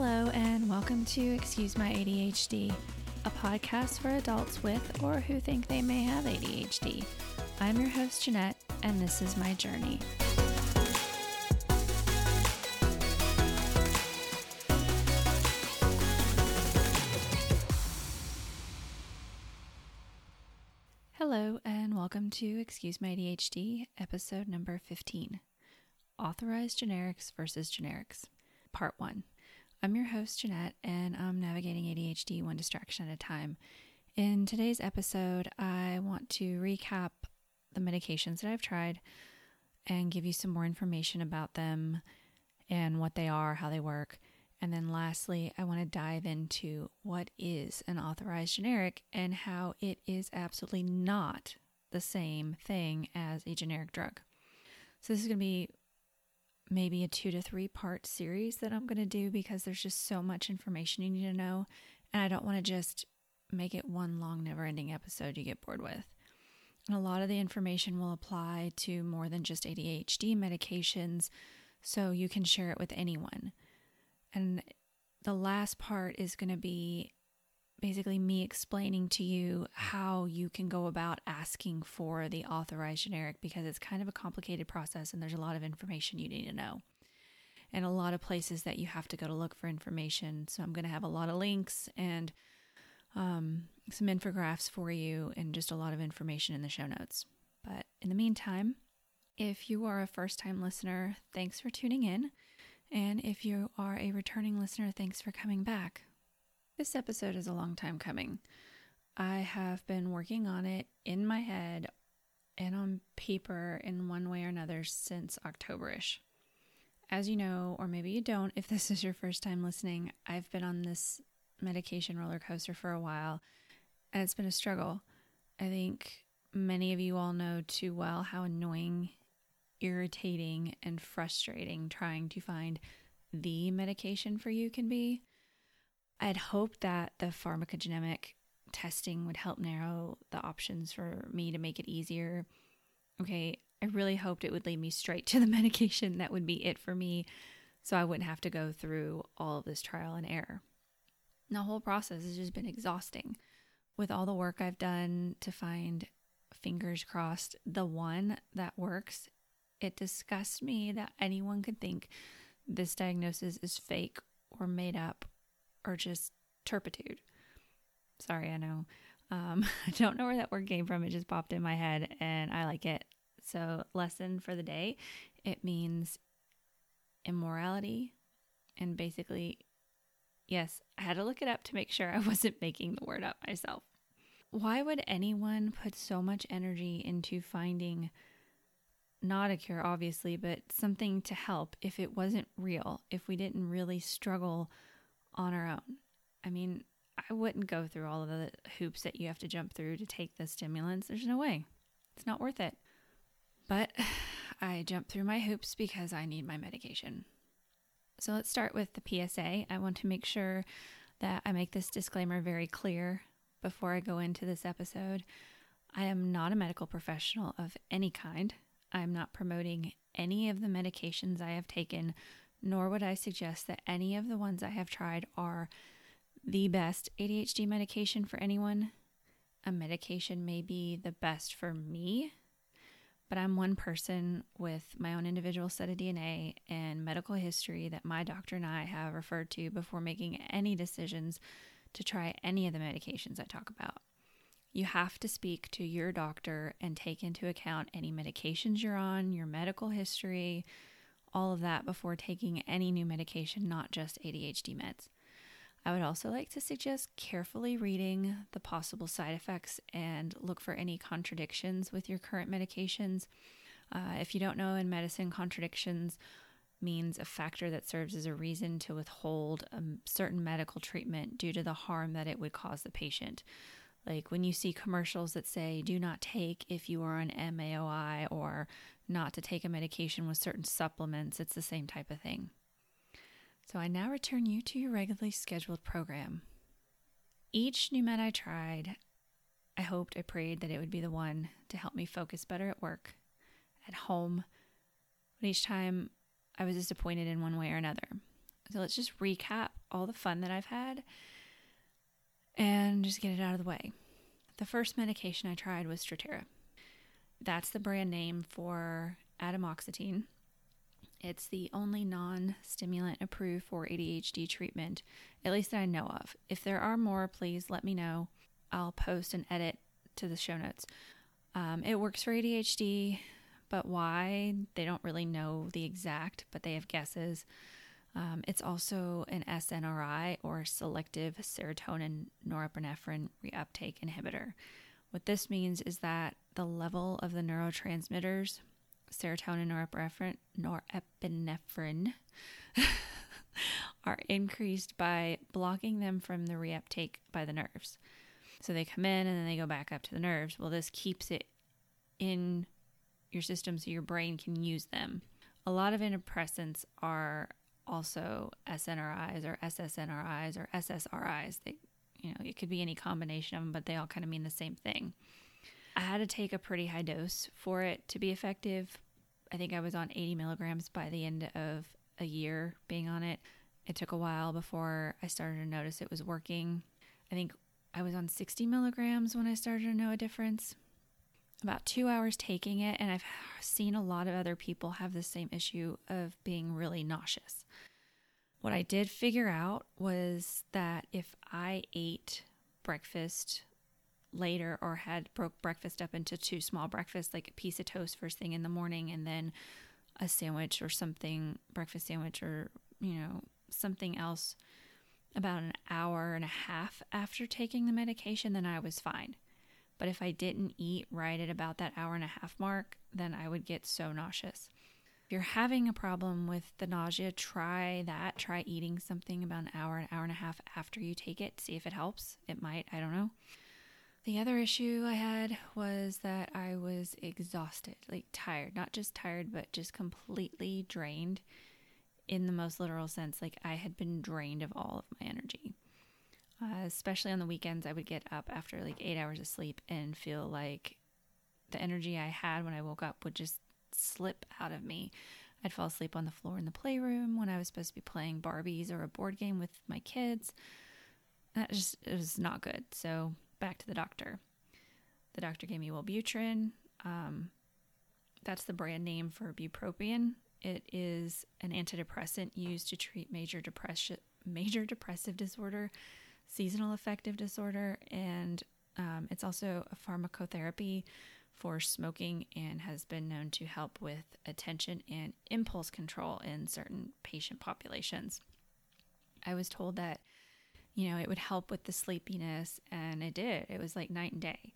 Hello, and welcome to Excuse My ADHD, a podcast for adults with or who think they may have ADHD. I'm your host, Jeanette, and this is my journey. Hello, and welcome to Excuse My ADHD, episode number 15 Authorized Generics versus Generics, Part 1. I'm your host, Jeanette, and I'm navigating ADHD one distraction at a time. In today's episode, I want to recap the medications that I've tried and give you some more information about them and what they are, how they work. And then lastly, I want to dive into what is an authorized generic and how it is absolutely not the same thing as a generic drug. So, this is going to be maybe a two to three part series that I'm going to do because there's just so much information you need to know. And I don't want to just make it one long, never ending episode you get bored with. And a lot of the information will apply to more than just ADHD medications, so you can share it with anyone. And the last part is going to be basically me explaining to you how you can go about asking for the authorized generic because it's kind of a complicated process and there's a lot of information you need to know and a lot of places that you have to go to look for information. So I'm going to have a lot of links and um, some infographics for you and just a lot of information in the show notes. But in the meantime, if you are a first time listener, thanks for tuning in. And if you are a returning listener, thanks for coming back. This episode is a long time coming. I have been working on it in my head and on paper in one way or another since Octoberish. As you know, or maybe you don't, if this is your first time listening, I've been on this medication roller coaster for a while and it's been a struggle. I think many of you all know too well how annoying, irritating, and frustrating trying to find the medication for you can be. I'd hoped that the pharmacogenomic testing would help narrow the options for me to make it easier. Okay, I really hoped it would lead me straight to the medication that would be it for me so I wouldn't have to go through all of this trial and error. The whole process has just been exhausting. With all the work I've done to find, fingers crossed, the one that works, it disgusts me that anyone could think this diagnosis is fake or made up or just turpitude. Sorry, I know. Um, I don't know where that word came from. It just popped in my head and I like it. So, lesson for the day it means immorality. And basically, yes, I had to look it up to make sure I wasn't making the word up myself. Why would anyone put so much energy into finding not a cure, obviously, but something to help if it wasn't real, if we didn't really struggle on our own. I mean, I wouldn't go through all of the hoops that you have to jump through to take the stimulants. There's no way. It's not worth it. But I jump through my hoops because I need my medication. So let's start with the PSA. I want to make sure that I make this disclaimer very clear before I go into this episode. I am not a medical professional of any kind. I'm not promoting any of the medications I have taken nor would I suggest that any of the ones I have tried are the best ADHD medication for anyone. A medication may be the best for me, but I'm one person with my own individual set of DNA and medical history that my doctor and I have referred to before making any decisions to try any of the medications I talk about. You have to speak to your doctor and take into account any medications you're on, your medical history, all of that before taking any new medication, not just ADHD meds. I would also like to suggest carefully reading the possible side effects and look for any contradictions with your current medications. Uh, if you don't know, in medicine, contradictions means a factor that serves as a reason to withhold a certain medical treatment due to the harm that it would cause the patient. Like when you see commercials that say, do not take if you are on MAOI or not to take a medication with certain supplements, it's the same type of thing. So I now return you to your regularly scheduled program. Each new med I tried, I hoped, I prayed that it would be the one to help me focus better at work, at home, but each time I was disappointed in one way or another. So let's just recap all the fun that I've had and just get it out of the way. The first medication I tried was Strattera. That's the brand name for atomoxetine. It's the only non stimulant approved for ADHD treatment, at least that I know of. If there are more, please let me know. I'll post an edit to the show notes. Um, it works for ADHD, but why? They don't really know the exact, but they have guesses. Um, it's also an SNRI or selective serotonin norepinephrine reuptake inhibitor. What this means is that the level of the neurotransmitters, serotonin, norepinephrine, norepinephrine are increased by blocking them from the reuptake by the nerves. So they come in and then they go back up to the nerves. Well, this keeps it in your system so your brain can use them. A lot of antidepressants are also SNRIs or SSNRIs or SSRIs. They, you know, it could be any combination of them, but they all kind of mean the same thing. I had to take a pretty high dose for it to be effective. I think I was on 80 milligrams by the end of a year being on it. It took a while before I started to notice it was working. I think I was on 60 milligrams when I started to know a difference. About two hours taking it, and I've seen a lot of other people have the same issue of being really nauseous. What I did figure out was that if I ate breakfast later or had broke breakfast up into two small breakfasts, like a piece of toast first thing in the morning and then a sandwich or something, breakfast sandwich or, you know, something else about an hour and a half after taking the medication, then I was fine. But if I didn't eat right at about that hour and a half mark, then I would get so nauseous. If you're having a problem with the nausea, try that. Try eating something about an hour, an hour and a half after you take it. See if it helps. It might, I don't know. The other issue I had was that I was exhausted, like tired, not just tired, but just completely drained in the most literal sense. Like I had been drained of all of my energy. Uh, especially on the weekends, I would get up after like eight hours of sleep and feel like the energy I had when I woke up would just slip out of me. I'd fall asleep on the floor in the playroom when I was supposed to be playing Barbies or a board game with my kids. That just it was not good. So back to the doctor. The doctor gave me Wellbutrin. Um, that's the brand name for bupropion. It is an antidepressant used to treat major depression, major depressive disorder, seasonal affective disorder, and um, it's also a pharmacotherapy for smoking and has been known to help with attention and impulse control in certain patient populations. I was told that, you know, it would help with the sleepiness, and it did. It was like night and day.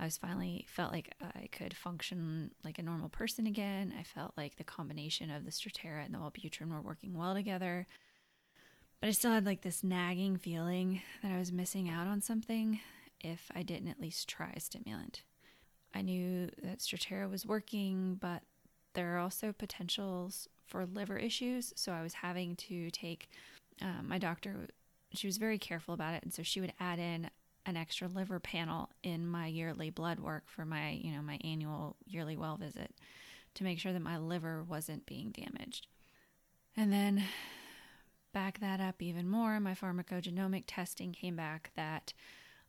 I was finally felt like I could function like a normal person again. I felt like the combination of the Strattera and the Wellbutrin were working well together. But I still had like this nagging feeling that I was missing out on something if I didn't at least try a stimulant. I knew that Strattera was working, but there are also potentials for liver issues. So I was having to take um, my doctor. She was very careful about it, and so she would add in an extra liver panel in my yearly blood work for my, you know, my annual yearly well visit to make sure that my liver wasn't being damaged. And then back that up even more, my pharmacogenomic testing came back that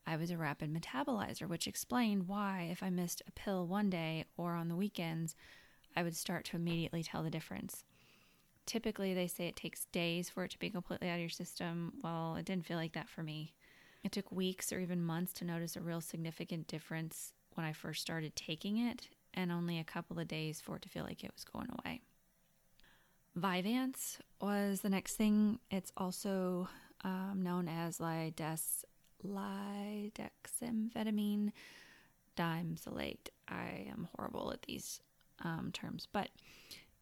I was a rapid metabolizer, which explained why, if I missed a pill one day or on the weekends, I would start to immediately tell the difference. Typically, they say it takes days for it to be completely out of your system. Well, it didn't feel like that for me. It took weeks or even months to notice a real significant difference when I first started taking it, and only a couple of days for it to feel like it was going away. Vyvanse was the next thing. It's also um, known as lides, lidexamphetamine dimesylate. I am horrible at these um, terms, but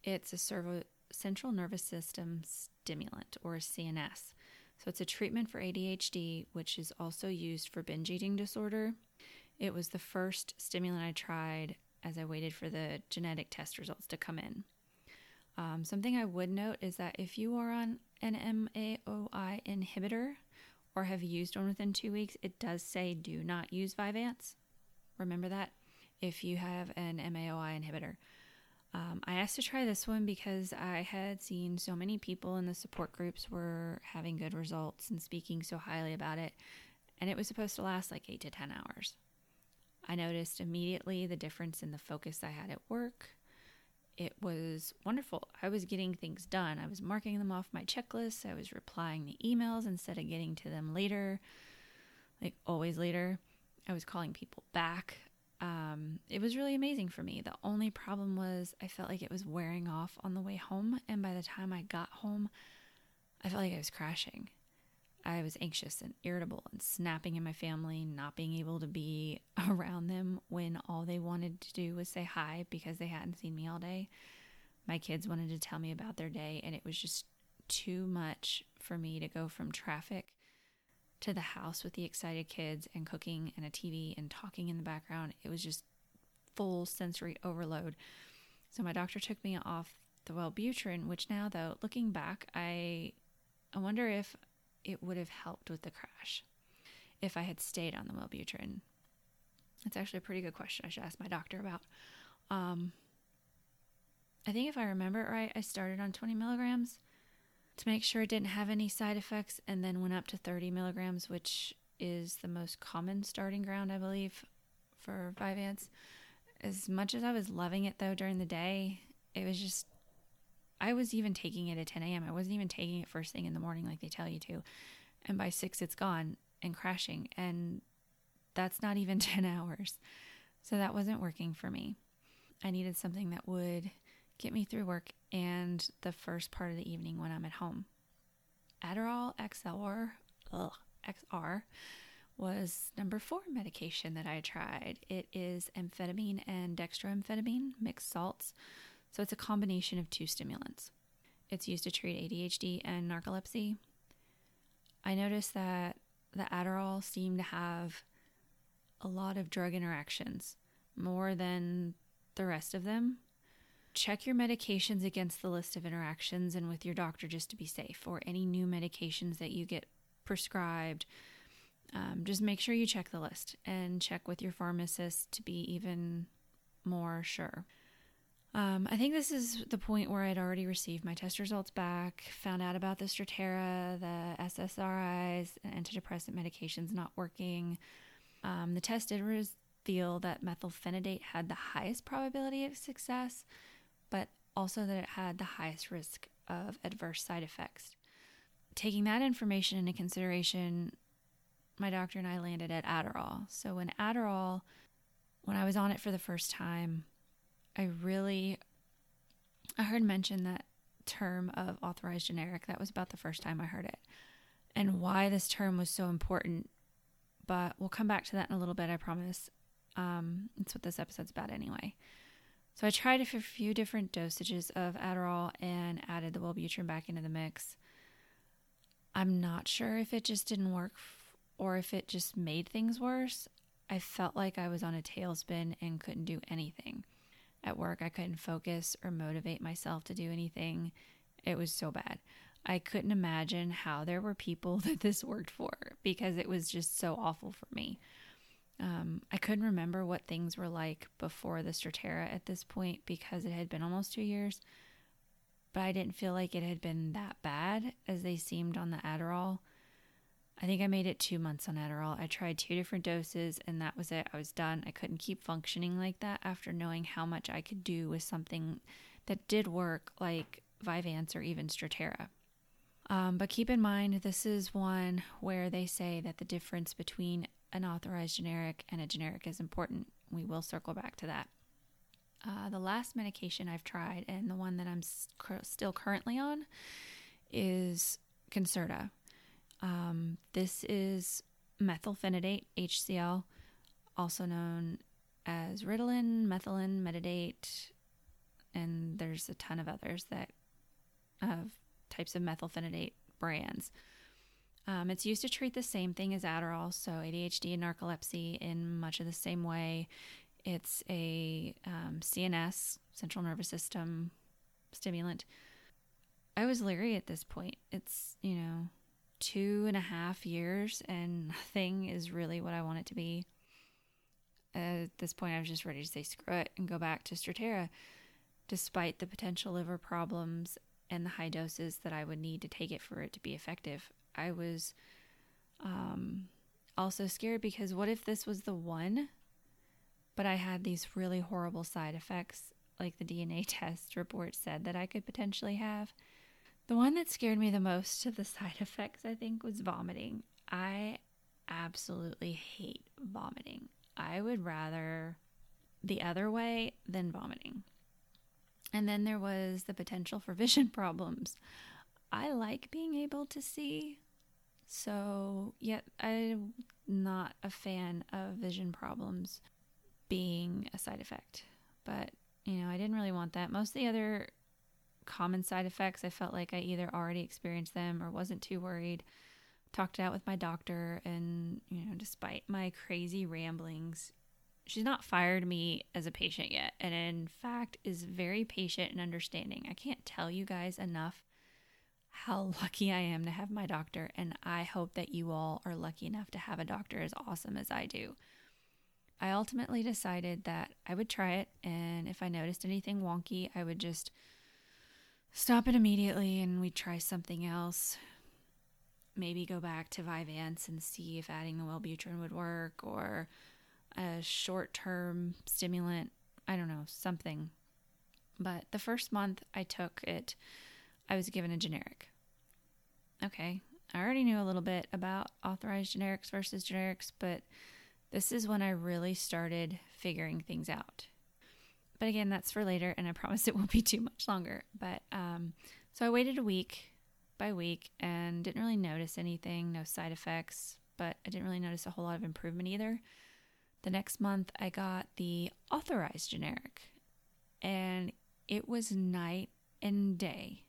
it's a servo- central nervous system stimulant or CNS. So it's a treatment for ADHD, which is also used for binge eating disorder. It was the first stimulant I tried as I waited for the genetic test results to come in. Um, something I would note is that if you are on an MAOI inhibitor or have used one within two weeks, it does say do not use Vyvanse. Remember that if you have an MAOI inhibitor. Um, I asked to try this one because I had seen so many people in the support groups were having good results and speaking so highly about it, and it was supposed to last like eight to 10 hours. I noticed immediately the difference in the focus I had at work. It was wonderful. I was getting things done. I was marking them off my checklist. I was replying the emails instead of getting to them later, like always later. I was calling people back. Um, it was really amazing for me. The only problem was I felt like it was wearing off on the way home. And by the time I got home, I felt like I was crashing. I was anxious and irritable and snapping in my family, not being able to be around them when all they wanted to do was say hi because they hadn't seen me all day. My kids wanted to tell me about their day, and it was just too much for me to go from traffic to the house with the excited kids and cooking and a TV and talking in the background. It was just full sensory overload. So my doctor took me off the Wellbutrin, which now though, looking back, I I wonder if it would have helped with the crash if I had stayed on the Wellbutrin. That's actually a pretty good question. I should ask my doctor about. Um, I think if I remember it right, I started on 20 milligrams to make sure it didn't have any side effects, and then went up to 30 milligrams, which is the most common starting ground, I believe, for Vyvanse. As much as I was loving it though during the day, it was just, I was even taking it at 10 a.m. I wasn't even taking it first thing in the morning like they tell you to. And by six, it's gone and crashing. And that's not even 10 hours. So that wasn't working for me. I needed something that would get me through work and the first part of the evening when I'm at home. Adderall XR, ugh, XR was number four medication that I tried. It is amphetamine and dextroamphetamine mixed salts, so it's a combination of two stimulants. It's used to treat ADHD and narcolepsy. I noticed that the Adderall seemed to have a lot of drug interactions, more than the rest of them check your medications against the list of interactions and with your doctor just to be safe, or any new medications that you get prescribed. Um, just make sure you check the list and check with your pharmacist to be even more sure. Um, I think this is the point where I'd already received my test results back, found out about the Strattera, the SSRIs, and antidepressant medications not working. Um, the test did reveal that methylphenidate had the highest probability of success, but also that it had the highest risk of adverse side effects. Taking that information into consideration, my doctor and I landed at Adderall. So when Adderall, when I was on it for the first time, I really I heard mention that term of authorized generic. That was about the first time I heard it. And why this term was so important. But we'll come back to that in a little bit, I promise. Um, that's what this episode's about anyway. So I tried a few different dosages of Adderall and added the Wellbutrin back into the mix. I'm not sure if it just didn't work or if it just made things worse. I felt like I was on a tailspin and couldn't do anything. At work, I couldn't focus or motivate myself to do anything. It was so bad. I couldn't imagine how there were people that this worked for because it was just so awful for me. Um, I couldn't remember what things were like before the Strattera at this point because it had been almost two years, but I didn't feel like it had been that bad as they seemed on the Adderall. I think I made it two months on Adderall. I tried two different doses and that was it. I was done. I couldn't keep functioning like that after knowing how much I could do with something that did work like Vyvanse or even Strattera. Um, but keep in mind, this is one where they say that the difference between an authorized generic and a generic is important. We will circle back to that. Uh, the last medication I've tried, and the one that I'm still currently on, is Concerta. Um, this is methylphenidate, HCl, also known as Ritalin, Methylin, Metadate, and there's a ton of others that of types of methylphenidate brands. Um, it's used to treat the same thing as Adderall, so ADHD and narcolepsy in much of the same way. It's a um, CNS, central nervous system stimulant. I was leery at this point. It's, you know, two and a half years and nothing is really what I want it to be. At this point, I was just ready to say screw it and go back to Strattera. despite the potential liver problems and the high doses that I would need to take it for it to be effective. I was um, also scared because what if this was the one, but I had these really horrible side effects, like the DNA test report said that I could potentially have? The one that scared me the most of the side effects, I think, was vomiting. I absolutely hate vomiting. I would rather the other way than vomiting. And then there was the potential for vision problems. I like being able to see, so yet I'm not a fan of vision problems being a side effect. But, you know, I didn't really want that. Most of the other common side effects, I felt like I either already experienced them or wasn't too worried. Talked it out with my doctor, and, you know, despite my crazy ramblings, she's not fired me as a patient yet. And in fact is very patient and understanding. I can't tell you guys enough how lucky i am to have my doctor and i hope that you all are lucky enough to have a doctor as awesome as i do. I ultimately decided that i would try it and if i noticed anything wonky i would just stop it immediately and we'd try something else maybe go back to Vyvanse and see if adding the Wellbutrin would work or a short term stimulant. I don't know, something. But the first month I took it, I was given a generic. Okay, I already knew a little bit about authorized generics versus generics, but this is when I really started figuring things out. But again, that's for later, and I promise it won't be too much longer. But um, so I waited a week by week and didn't really notice anything, no side effects, but I didn't really notice a whole lot of improvement either. The next month, I got the authorized generic, and it was night and day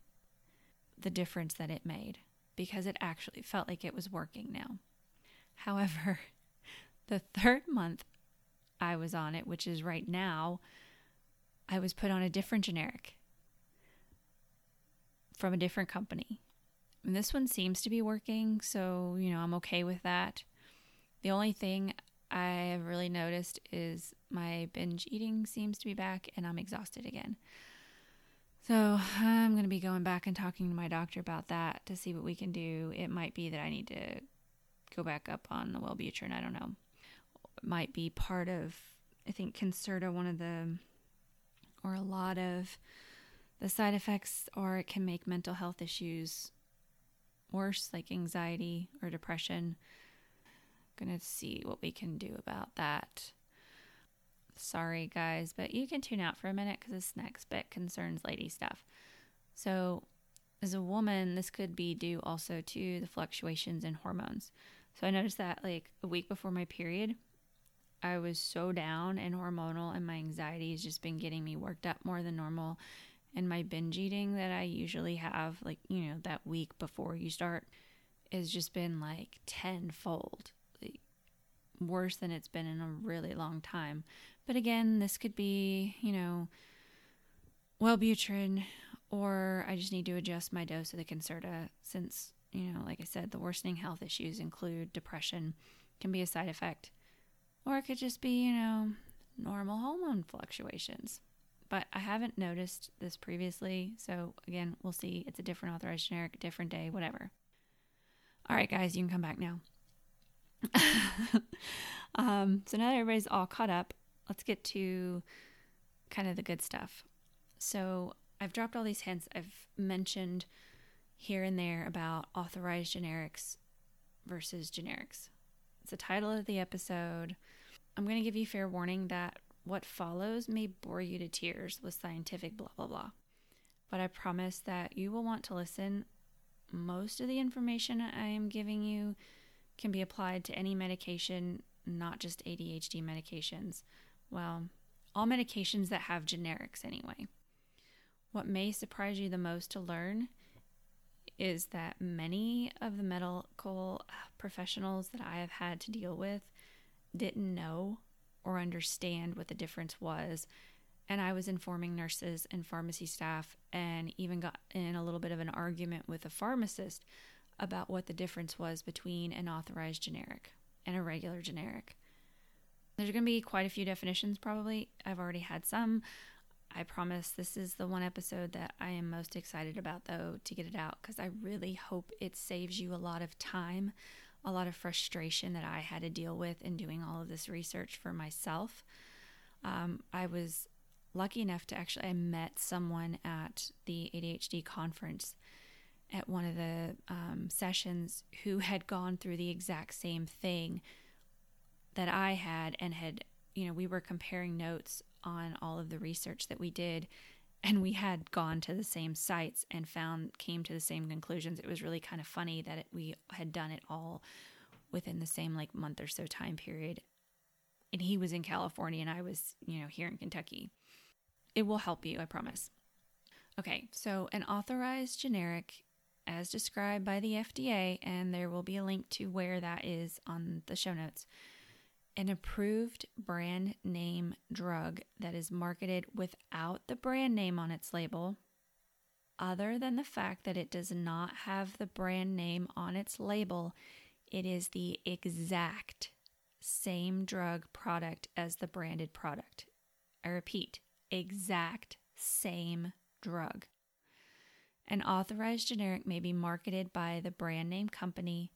the difference that it made because it actually felt like it was working now. However, the third month I was on it, which is right now, I was put on a different generic from a different company. And this one seems to be working, so, you know, I'm okay with that. The only thing I have really noticed is my binge eating seems to be back and I'm exhausted again. So I'm going to be going back and talking to my doctor about that to see what we can do. It might be that I need to go back up on the Wellbutrin. I don't know. It might be part of, I think, Concerta, one of the, or a lot of the side effects, or it can make mental health issues worse, like anxiety or depression gonna see what we can do about that. Sorry, guys, but you can tune out for a minute because this next bit concerns lady stuff. So, as a woman, this could be due also to the fluctuations in hormones. So, I noticed that like a week before my period, I was so down and hormonal, and my anxiety has just been getting me worked up more than normal. And my binge eating that I usually have, like, you know, that week before you start, has just been like tenfold worse than it's been in a really long time. But again, this could be, you know, Wellbutrin, or I just need to adjust my dose of the Concerta since, you know, like I said, the worsening health issues include depression, can be a side effect, or it could just be, you know, normal hormone fluctuations. But I haven't noticed this previously, so again, we'll see. It's a different authorized generic, different day, whatever. All right, guys, you can come back now. um, so now that everybody's all caught up, let's get to kind of the good stuff. So I've dropped all these hints. I've mentioned here and there about authorized generics versus generics. It's the title of the episode. I'm going to give you fair warning that what follows may bore you to tears with scientific blah, blah, blah. But I promise that you will want to listen. Most of the information I am giving you can be applied to any medication, not just ADHD medications. Well, all medications that have generics anyway. What may surprise you the most to learn is that many of the medical professionals that I have had to deal with didn't know or understand what the difference was. And I was informing nurses and pharmacy staff, and even got in a little bit of an argument with a pharmacist about what the difference was between an authorized generic and a regular generic. There's going to be quite a few definitions, probably. I've already had some. I promise this is the one episode that I am most excited about, though, to get it out because I really hope it saves you a lot of time, a lot of frustration that I had to deal with in doing all of this research for myself. Um, I was lucky enough to actually, I met someone at the ADHD conference at one of the um, sessions who had gone through the exact same thing that I had and had, you know, we were comparing notes on all of the research that we did and we had gone to the same sites and found came to the same conclusions. It was really kind of funny that it, we had done it all within the same like month or so time period. And he was in california and i was you know here in kentucky. It will help you i promise. Okay so an authorized generic as described by the fda and there will be a link to where that is on the show notes an approved brand name drug that is marketed without the brand name on its label, other than the fact that it does not have the brand name on its label, it is the exact same drug product as the branded product. I repeat, exact same drug. An authorized generic may be marketed by the brand name company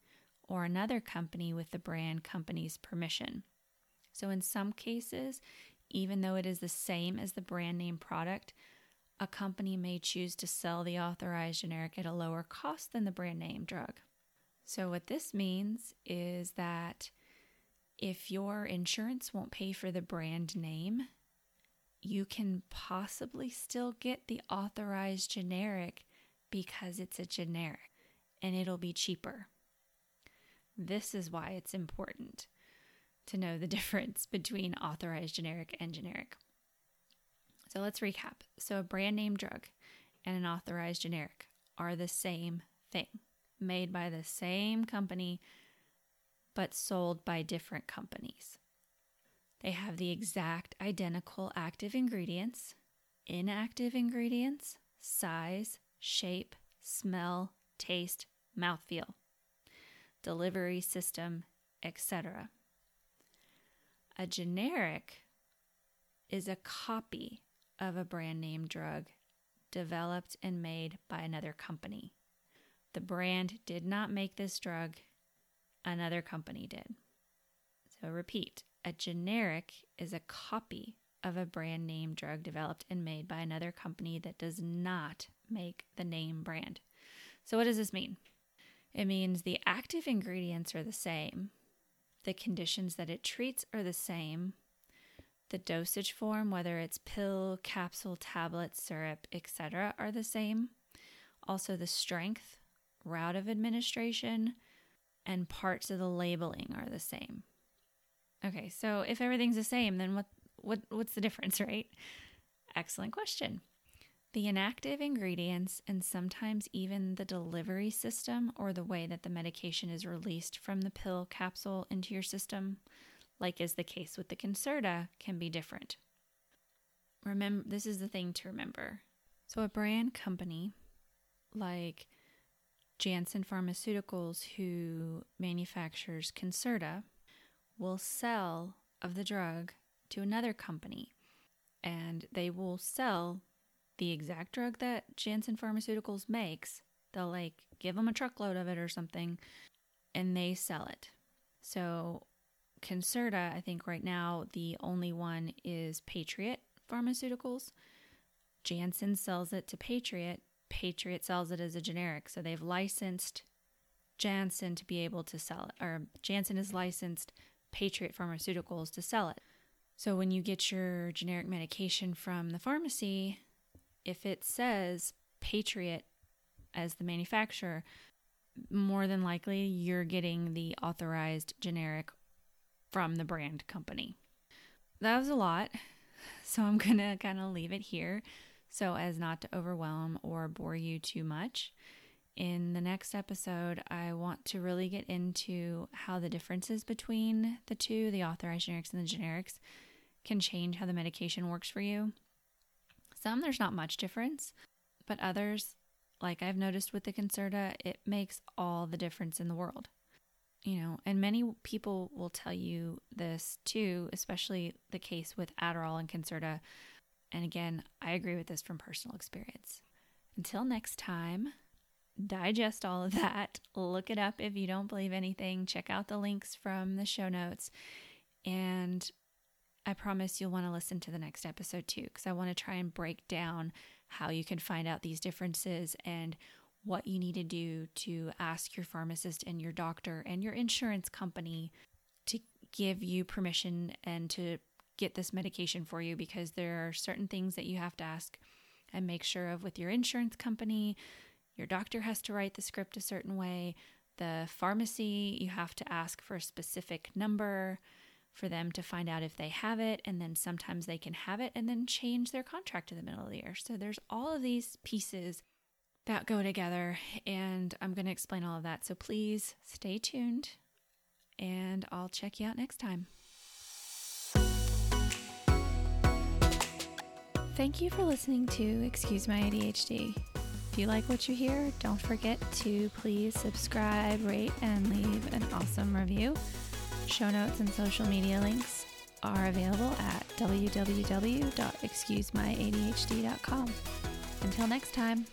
or another company with the brand company's permission. So, in some cases, even though it is the same as the brand name product, a company may choose to sell the authorized generic at a lower cost than the brand name drug. So, what this means is that if your insurance won't pay for the brand name, you can possibly still get the authorized generic because it's a generic and it'll be cheaper. This is why it's important to know the difference between authorized generic and generic. So let's recap. So, a brand name drug and an authorized generic are the same thing, made by the same company, but sold by different companies. They have the exact identical active ingredients, inactive ingredients, size, shape, smell, taste, mouthfeel, delivery system, etc. A generic is a copy of a brand name drug developed and made by another company. The brand did not make this drug, another company did. So, repeat a generic is a copy of a brand name drug developed and made by another company that does not make the name brand. So, what does this mean? It means the active ingredients are the same, the conditions that it treats are the same. The dosage form, whether it's pill, capsule, tablet, syrup, etc., are the same. Also, the strength, route of administration, and parts of the labeling are the same. Okay, so if everything's the same, then what, what what's the difference, right? Excellent question. The inactive ingredients and sometimes even the delivery system or the way that the medication is released from the pill capsule into your system, like is the case with the Concerta, can be different. Remember, this is the thing to remember. So, a brand company like Janssen Pharmaceuticals, who manufactures Concerta, will sell of the drug to another company and they will sell the exact drug that Janssen Pharmaceuticals makes. They'll like give them a truckload of it or something and they sell it. So, Concerta, I think right now the only one is Patriot Pharmaceuticals. Janssen sells it to Patriot. Patriot sells it as a generic. So they've licensed Janssen to be able to sell it, or Janssen is licensed Patriot Pharmaceuticals to sell it. So when you get your generic medication from the pharmacy, if it says Patriot as the manufacturer, more than likely you're getting the authorized generic from the brand company. That was a lot, so I'm going to kind of leave it here so as not to overwhelm or bore you too much. In the next episode, I want to really get into how the differences between the two, the authorized generics and the generics, can change how the medication works for you. Some there's not much difference, but others, like I've noticed with the Concerta, it makes all the difference in the world. You know, and many people will tell you this too, especially the case with Adderall and Concerta. And again, I agree with this from personal experience. Until next time, digest all of that, look it up if you don't believe anything, check out the links from the show notes, and I promise you'll want to listen to the next episode too, because I want to try and break down how you can find out these differences and what you need to do to ask your pharmacist and your doctor and your insurance company to give you permission and to get this medication for you because there are certain things that you have to ask and make sure of with your insurance company. Your doctor has to write the script a certain way. The pharmacy, you have to ask for a specific number for them to find out if they have it. And then sometimes they can have it and then change their contract in the middle of the year. So there's all of these pieces that go together. And I'm going to explain all of that. So please stay tuned and I'll check you out next time. Thank you for listening to Excuse My ADHD. If you like what you hear, don't forget to please subscribe, rate, and leave an awesome review. Show notes and social media links are available at www.excusemyadhd.com. Until next time.